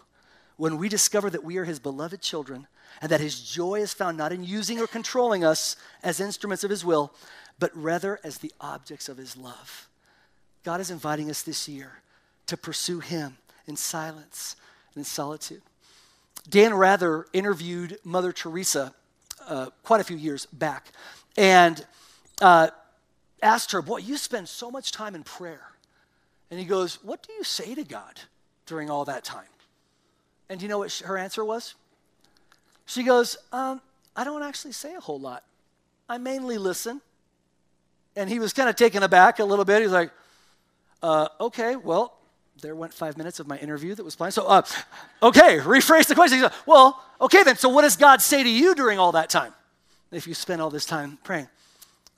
when we discover that we are his beloved children and that his joy is found not in using or controlling us as instruments of his will, but rather as the objects of his love. God is inviting us this year to pursue him in silence and in solitude. Dan Rather interviewed Mother Teresa uh, quite a few years back and uh, asked her, Boy, you spend so much time in prayer. And he goes, What do you say to God during all that time? And do you know what her answer was? She goes, um, I don't actually say a whole lot. I mainly listen. And he was kind of taken aback a little bit. He's like, uh, okay, well, there went five minutes of my interview that was planned. So, uh, okay, rephrase the question. Well, okay then, so what does God say to you during all that time? If you spend all this time praying.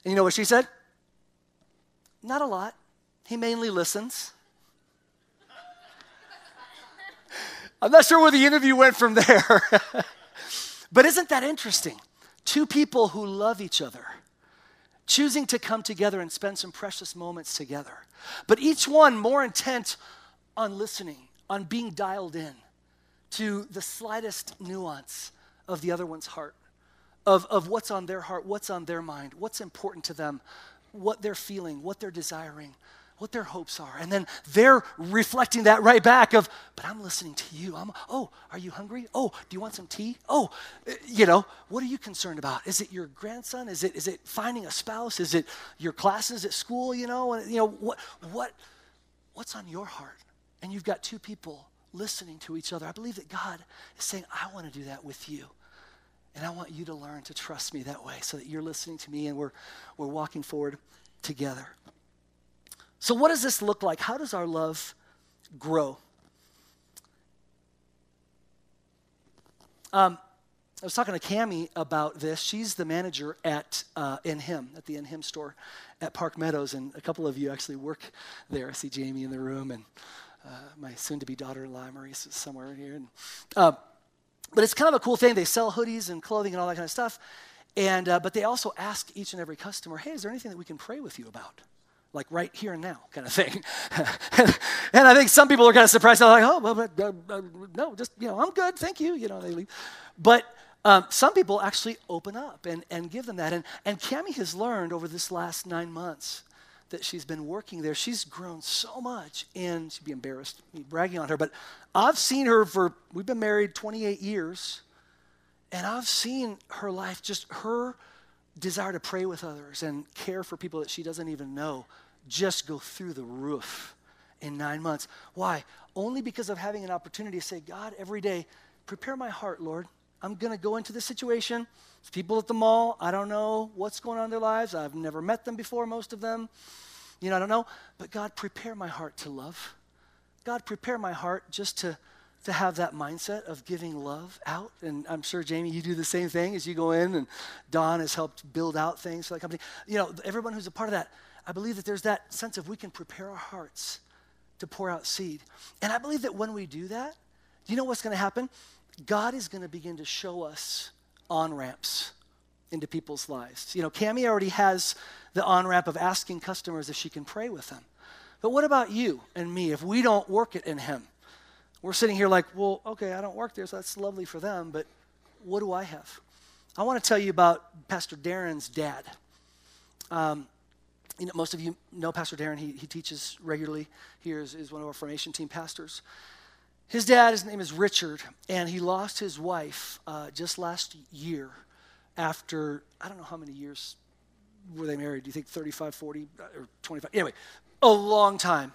And you know what she said? Not a lot. He mainly listens. I'm not sure where the interview went from there. but isn't that interesting? Two people who love each other, choosing to come together and spend some precious moments together, but each one more intent on listening, on being dialed in to the slightest nuance of the other one's heart, of, of what's on their heart, what's on their mind, what's important to them, what they're feeling, what they're desiring, what their hopes are. And then they're reflecting that right back of, but I'm listening to you. I'm, oh, are you hungry? Oh, do you want some tea? Oh, eh, you know, what are you concerned about? Is it your grandson? Is it, is it finding a spouse? Is it your classes at school? You know, and, you know, what, what, what's on your heart? And you've got two people listening to each other. I believe that God is saying, I want to do that with you. And I want you to learn to trust me that way so that you're listening to me and we're, we're walking forward together. So, what does this look like? How does our love grow? Um, I was talking to Cami about this. She's the manager at uh, In Him, at the In Him store at Park Meadows, and a couple of you actually work there. I see Jamie in the room, and uh, my soon-to-be daughter-in-law Maurice is somewhere here. And, uh, but it's kind of a cool thing. They sell hoodies and clothing and all that kind of stuff, and uh, but they also ask each and every customer, "Hey, is there anything that we can pray with you about?" Like right here and now, kind of thing. and I think some people are kind of surprised. They're like, "Oh, well, but, uh, uh, no, just you know, I'm good, thank you." You know, they leave. But um, some people actually open up and, and give them that. And, and Cami has learned over this last nine months that she's been working there. She's grown so much, and she'd be embarrassed bragging on her, but I've seen her for, we've been married 28 years, and I've seen her life, just her desire to pray with others and care for people that she doesn't even know, just go through the roof in nine months. Why? Only because of having an opportunity to say, God, every day, prepare my heart, Lord. I'm going to go into this situation. It's people at the mall. I don't know what's going on in their lives. I've never met them before, most of them. You know, I don't know. But God, prepare my heart to love. God, prepare my heart just to, to have that mindset of giving love out. And I'm sure, Jamie, you do the same thing as you go in, and Don has helped build out things for that company. You know, everyone who's a part of that, I believe that there's that sense of we can prepare our hearts to pour out seed. And I believe that when we do that, do you know what's going to happen? God is going to begin to show us on ramps into people's lives. You know, Cami already has the on ramp of asking customers if she can pray with them. But what about you and me if we don't work it in Him? We're sitting here like, well, okay, I don't work there, so that's lovely for them, but what do I have? I want to tell you about Pastor Darren's dad. Um, you know, most of you know Pastor Darren. He, he teaches regularly here, is, is one of our formation team pastors. His dad, his name is Richard, and he lost his wife uh, just last year after, I don't know how many years were they married. Do you think 35, 40, uh, or 25? Anyway, a long time.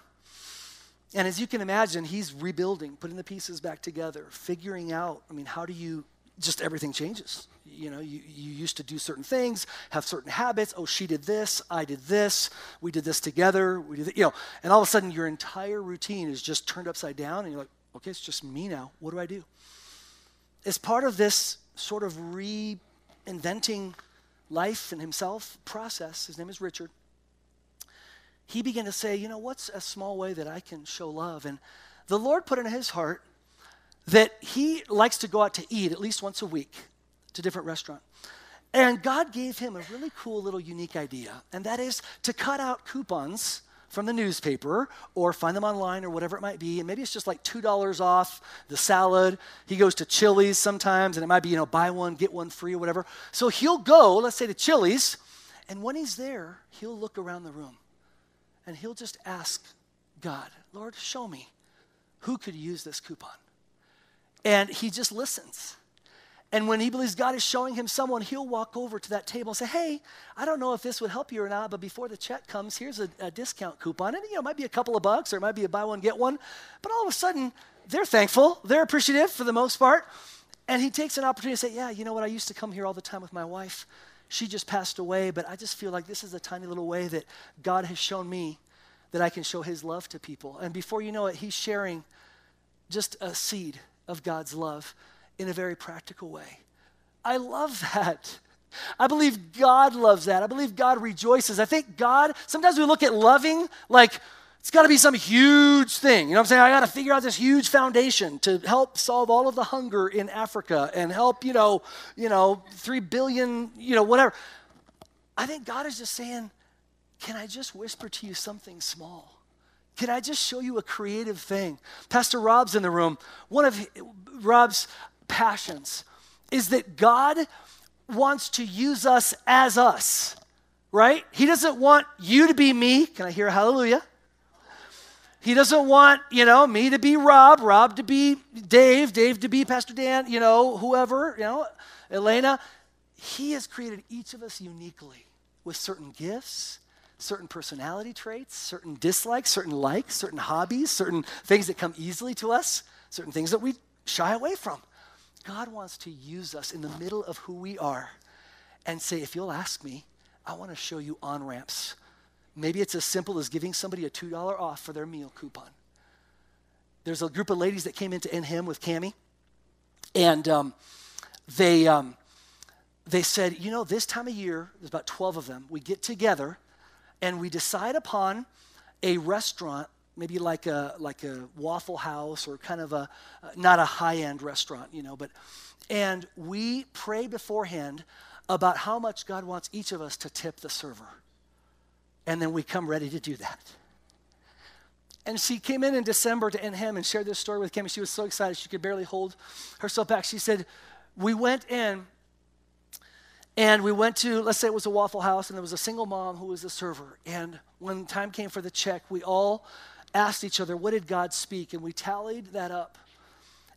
And as you can imagine, he's rebuilding, putting the pieces back together, figuring out, I mean, how do you, just everything changes. You know, you, you used to do certain things, have certain habits. Oh, she did this, I did this, we did this together, we did, you know, and all of a sudden your entire routine is just turned upside down, and you're like, okay, it's just me now. What do I do? As part of this sort of reinventing life and himself process, his name is Richard, he began to say, you know, what's a small way that I can show love? And the Lord put in his heart that he likes to go out to eat at least once a week to different restaurant. And God gave him a really cool little unique idea, and that is to cut out coupons from the newspaper or find them online or whatever it might be. And maybe it's just like $2 off the salad. He goes to Chili's sometimes, and it might be, you know, buy one, get one free or whatever. So he'll go, let's say to Chili's, and when he's there, he'll look around the room and he'll just ask God, Lord, show me who could use this coupon. And he just listens. And when he believes God is showing him someone, he'll walk over to that table and say, Hey, I don't know if this would help you or not, but before the check comes, here's a, a, discount coupon. And you know, it might be a couple of bucks or it might be a buy one, get one. But all of a sudden, they're thankful, they're appreciative for the most part. And he takes an opportunity to say, Yeah, you know what? I used to come here all the time with my wife. She just passed away, but I just feel like this is a tiny little way that God has shown me that I can show his love to people. And before you know it, he's sharing just a seed of God's love in a very practical way. I love that. I believe God loves that. I believe God rejoices. I think God, sometimes we look at loving like it's got to be some huge thing. You know what I'm saying? I got to figure out this huge foundation to help solve all of the hunger in Africa and help, you know, you know, 3 billion, you know, whatever. I think God is just saying, can I just whisper to you something small? Can I just show you a creative thing? Pastor Rob's in the room. One of Rob's passions is that God wants to use us as us, right? He doesn't want you to be me. Can I hear hallelujah? He doesn't want, you know, me to be Rob, Rob to be Dave, Dave to be Pastor Dan, you know, whoever, you know, Elena. He has created each of us uniquely with certain gifts, certain personality traits, certain dislikes, certain likes, certain hobbies, certain things that come easily to us, certain things that we shy away from. God wants to use us in the middle of who we are and say, if you'll ask me, I want to show you on ramps. Maybe it's as simple as giving somebody a $2 off for their meal coupon. There's a group of ladies that came into In Him with Cami, and um, they, um, they said, you know, this time of year, there's about 12 of them, we get together and we decide upon a restaurant, maybe like a, like a Waffle House or kind of a, not a high end restaurant, you know, but, and we pray beforehand about how much God wants each of us to tip the server. And then we come ready to do that. And she came in in December to Him and shared this story with Cami. She was so excited she could barely hold herself back. She said, We went in and we went to, let's say it was a Waffle House, and there was a single mom who was the server. And when time came for the check, we all asked each other, What did God speak? And we tallied that up.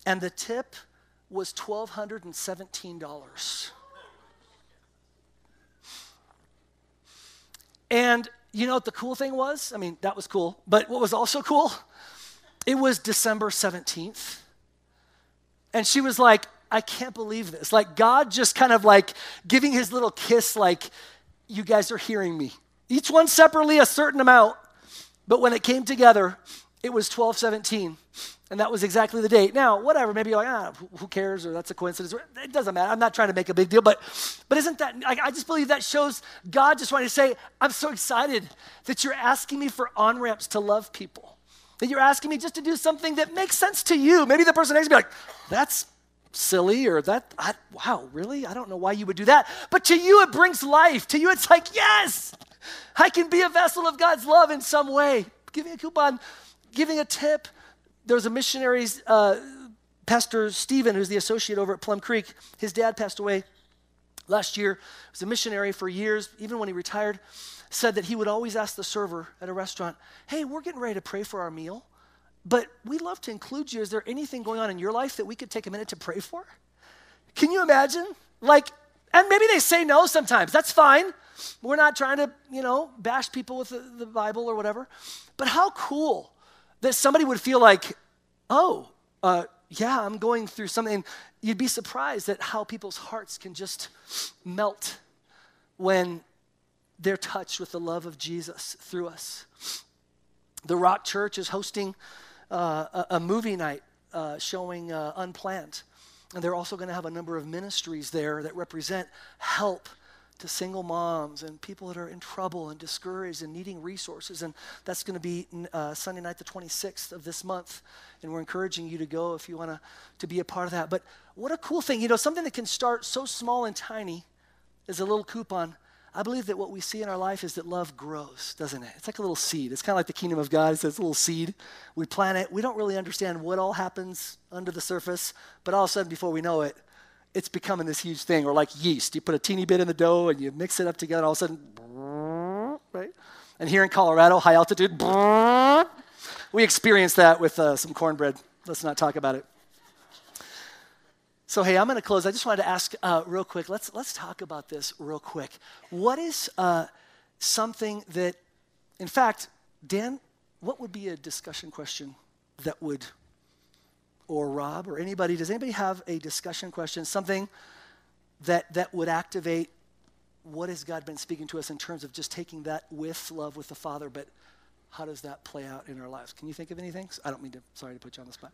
And the tip was $1,217. And you know what the cool thing was? I mean, that was cool. But what was also cool? It was December 17th. And she was like, I can't believe this. Like, God just kind of like giving his little kiss, like, you guys are hearing me. Each one separately a certain amount. But when it came together, it was 1217. And that was exactly the date. Now, whatever, maybe you're like, ah, who cares, or that's a coincidence. It doesn't matter. I'm not trying to make a big deal, but, but isn't that, I just believe that shows God just wanting to say, I'm so excited that you're asking me for on ramps to love people. That you're asking me just to do something that makes sense to you. Maybe the person next to me, like, that's silly, or that, I, wow, really? I don't know why you would do that. But to you, it brings life. To you, it's like, yes, I can be a vessel of God's love in some way. Giving a coupon, giving a tip, there was a missionary, uh, Pastor Stephen, who's the associate over at Plum Creek. His dad passed away last year. He was a missionary for years, even when he retired. Said that he would always ask the server at a restaurant, Hey, we're getting ready to pray for our meal, but we'd love to include you. Is there anything going on in your life that we could take a minute to pray for? Can you imagine? Like, and maybe they say no sometimes. That's fine. We're not trying to, you know, bash people with the, the Bible or whatever. But how cool that somebody would feel like, oh, uh, yeah, I'm going through something. You'd be surprised at how people's hearts can just melt when they're touched with the love of Jesus through us. The Rock Church is hosting uh, a, movie night uh, showing uh, Unplanned. And they're also going to have a number of ministries there that represent help to single moms and people that are in trouble and discouraged and needing resources. And that's going to be uh, Sunday night, the 26th of this month. And we're encouraging you to go if you want to be a part of that. But what a cool thing. You know, something that can start so small and tiny is a little coupon. I believe that what we see in our life is that love grows, doesn't it? It's like a little seed. It's kind of like the kingdom of God. It's this little seed. We plant it. We don't really understand what all happens under the surface, but all of a sudden, before we know it, it's becoming this huge thing. Or like yeast, you put a teeny bit in the dough and you mix it up together, and all of a sudden, right? And here in Colorado, high altitude, we experienced that with uh, some cornbread. Let's not talk about it. So hey, I'm going to close. I just wanted to ask uh, real quick. Let's let's talk about this real quick. What is uh, something that, in fact, Dan, what would be a discussion question that would or Rob or anybody, does anybody have a discussion question, something that, that would activate what has God been speaking to us in terms of just taking that with love with the Father, but how does that play out in our lives? Can you think of anything? I don't mean to, sorry to put you on the spot.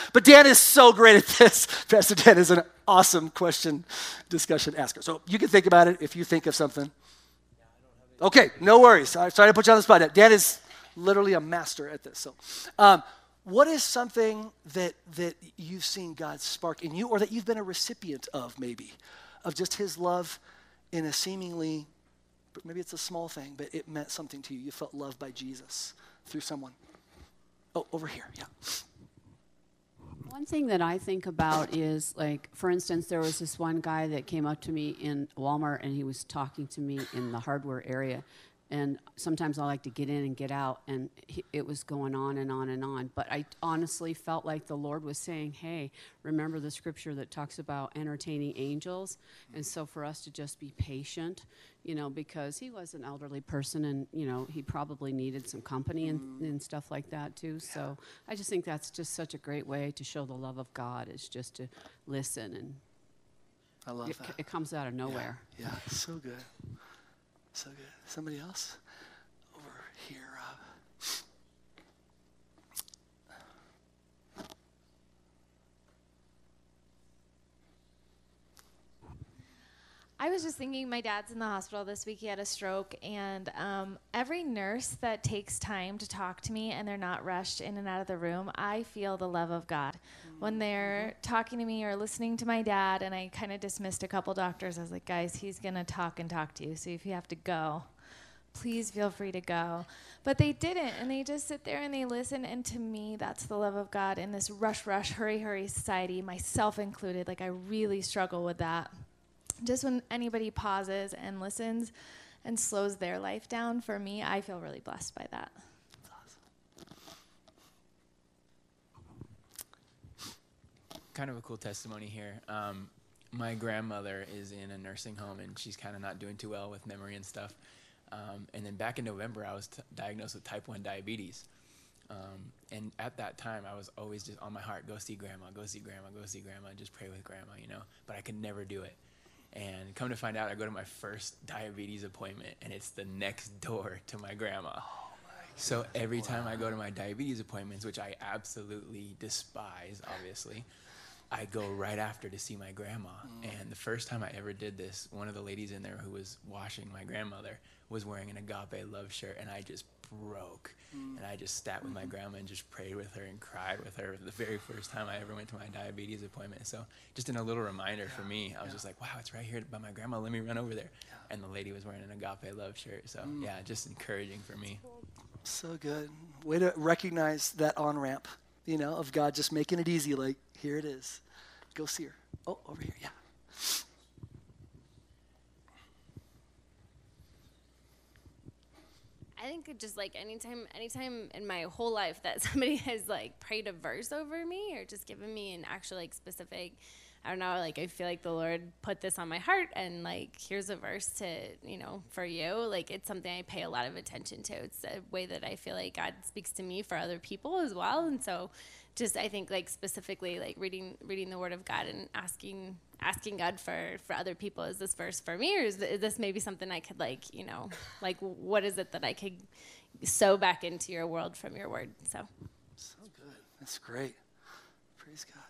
but Dan is so great at this. Pastor Dan is an awesome question discussion asker. So you can think about it if you think of something. Okay, no worries. Sorry to put you on the spot. Dan is literally a master at this. So, um, what is something that, that you've seen God spark in you or that you've been a recipient of, maybe, of just His love in a seemingly, maybe it's a small thing, but it meant something to you? You felt loved by Jesus through someone. Oh, over here, yeah. One thing that I think about is like, for instance, there was this one guy that came up to me in Walmart and he was talking to me in the hardware area and sometimes I like to get in and get out, and he, it was going on and on and on. But I honestly felt like the Lord was saying, "Hey, remember the scripture that talks about entertaining angels," and so for us to just be patient, you know, because he was an elderly person, and you know, he probably needed some company and, mm-hmm. and stuff like that too. So I just think that's just such a great way to show the love of God is just to listen, and I love it, that. it comes out of nowhere. Yeah, so good. So good. Somebody else? Over here, Rob. I was just thinking, my dad's in the hospital this week. He had a stroke, and um, every nurse that takes time to talk to me and they're not rushed in and out of the room, I feel the love of God. When they're talking to me or listening to my dad, and I kind of dismissed a couple doctors, I was like, guys, he's going to talk and talk to you. So if you have to go, please feel free to go. But they didn't, and they just sit there and they listen. And to me, that's the love of God in this rush, rush, hurry, hurry society, myself included. Like, I really struggle with that just when anybody pauses and listens and slows their life down, for me, I feel really blessed by that. kind of a cool testimony here. Um, my grandmother is in a nursing home and she's kind of not doing too well with memory and stuff. Um, and then back in November, I was t- diagnosed with type 1 diabetes. Um, and at that time, I was always just on my heart go see grandma, go see grandma, go see grandma, just pray with grandma, you know? But I could never do it. And come to find out, I go to my first diabetes appointment and it's the next door to my grandma. Oh my So every time I go to my diabetes appointments, which I absolutely despise, obviously, I go right after to see my grandma. And the first time I ever did this, one of the ladies in there who was washing my grandmother was wearing an agape love shirt, and I just broke. Mm. And I just sat with my mm-hmm. grandma and just prayed with her and cried with her the very first time I ever went to my diabetes appointment. So just in a little reminder for me, I was just like, wow, it's right here by my grandma. Let me run over there. And the lady was wearing an agape love shirt. So mm. yeah, just encouraging for me. So good. Way to recognize that on ramp, you know, of God just making it easy. Like, here it is. Go see her. Oh, over here. Yeah. I think just like anytime, anytime in my whole life that somebody has like prayed a verse over me or just given me an actual like specific, I don't know, like I feel like the Lord put this on my heart and like here's a verse to you know for you. Like it's something I pay a lot of attention to. It's a way that I feel like God speaks to me for other people as well, and so just I think like specifically like reading reading the Word of God and asking asking God for for other people is this verse for me or is, is this maybe something I could like you know like what is it that I could sow back into your world from your Word so So good. That's great. Praise God.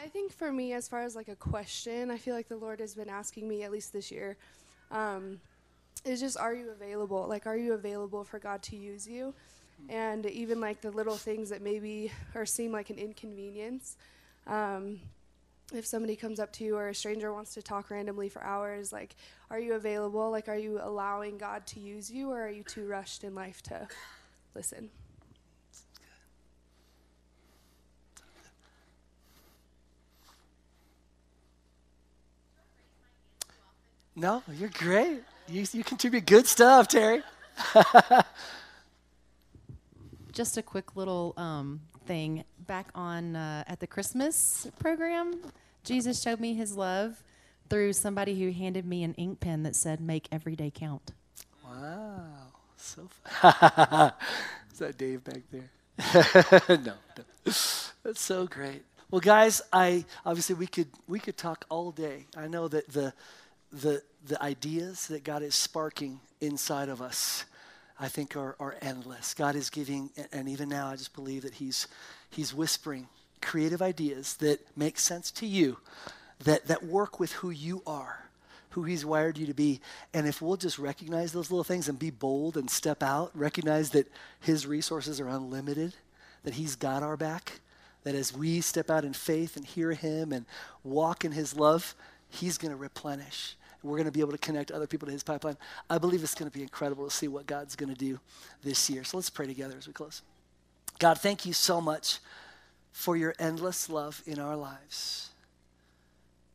I think for me, as far as like a question, I feel like the Lord has been asking me, at least this year, um, is just, are you available? Like, are you available for God to use you? And even like the little things that maybe or seem like an inconvenience. Um, if somebody comes up to you or a stranger wants to talk randomly for hours, like, are you available? Like, are you allowing God to use you, or are you too rushed in life to listen? No, you're great. You, you contribute good stuff, Terry. Just a quick little um, thing. Back on uh, at the Christmas program, Jesus showed me His love through somebody who handed me an ink pen that said "Make every day count." Wow. So fun. Is that Dave back there? no, no. That's so great. Well, guys, I obviously we could we could talk all day. I know that the the the ideas that God is sparking inside of us, I think are, are endless. God is giving, and even now, I just believe that He's He's whispering creative ideas that make sense to you, that that work with who you are, who He's wired you to be. And if we'll just recognize those little things and be bold and step out, recognize that His resources are unlimited, that He's got our back, that as we step out in faith and hear Him and walk in His love, He's going to replenish. We're going to be able to connect other people to His pipeline. I believe it's going to be incredible to see what God's going to do this year. So let's pray together as we close. God, thank you so much for your endless love in our lives.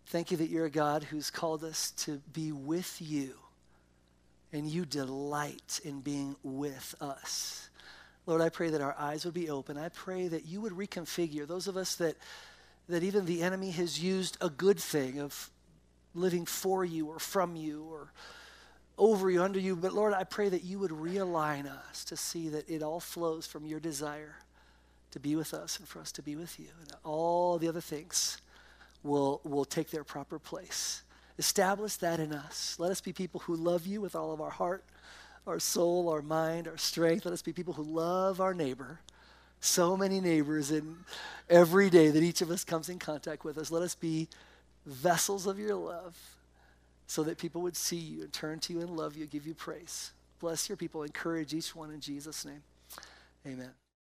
Thank you that you're a God who's called us to be with you, and you delight in being with us. Lord, I pray that our eyes would be open. I pray that you would reconfigure those of us that, that even the enemy has used a good thing of living for you or from you or over you, under you. But Lord, I pray that you would realign us to see that it all flows from your desire to be with us and for us to be with you. And all the other things will, will take their proper place. Establish that in us. Let us be people who love you with all of our heart, our soul, our mind, our strength. Let us be people who love our neighbor. So many neighbors, and every day that each of us comes in contact with us, let us be vessels of your love so that people would see you and turn to you and love you, give you praise. Bless your people. Encourage each one in Jesus' name. Amen.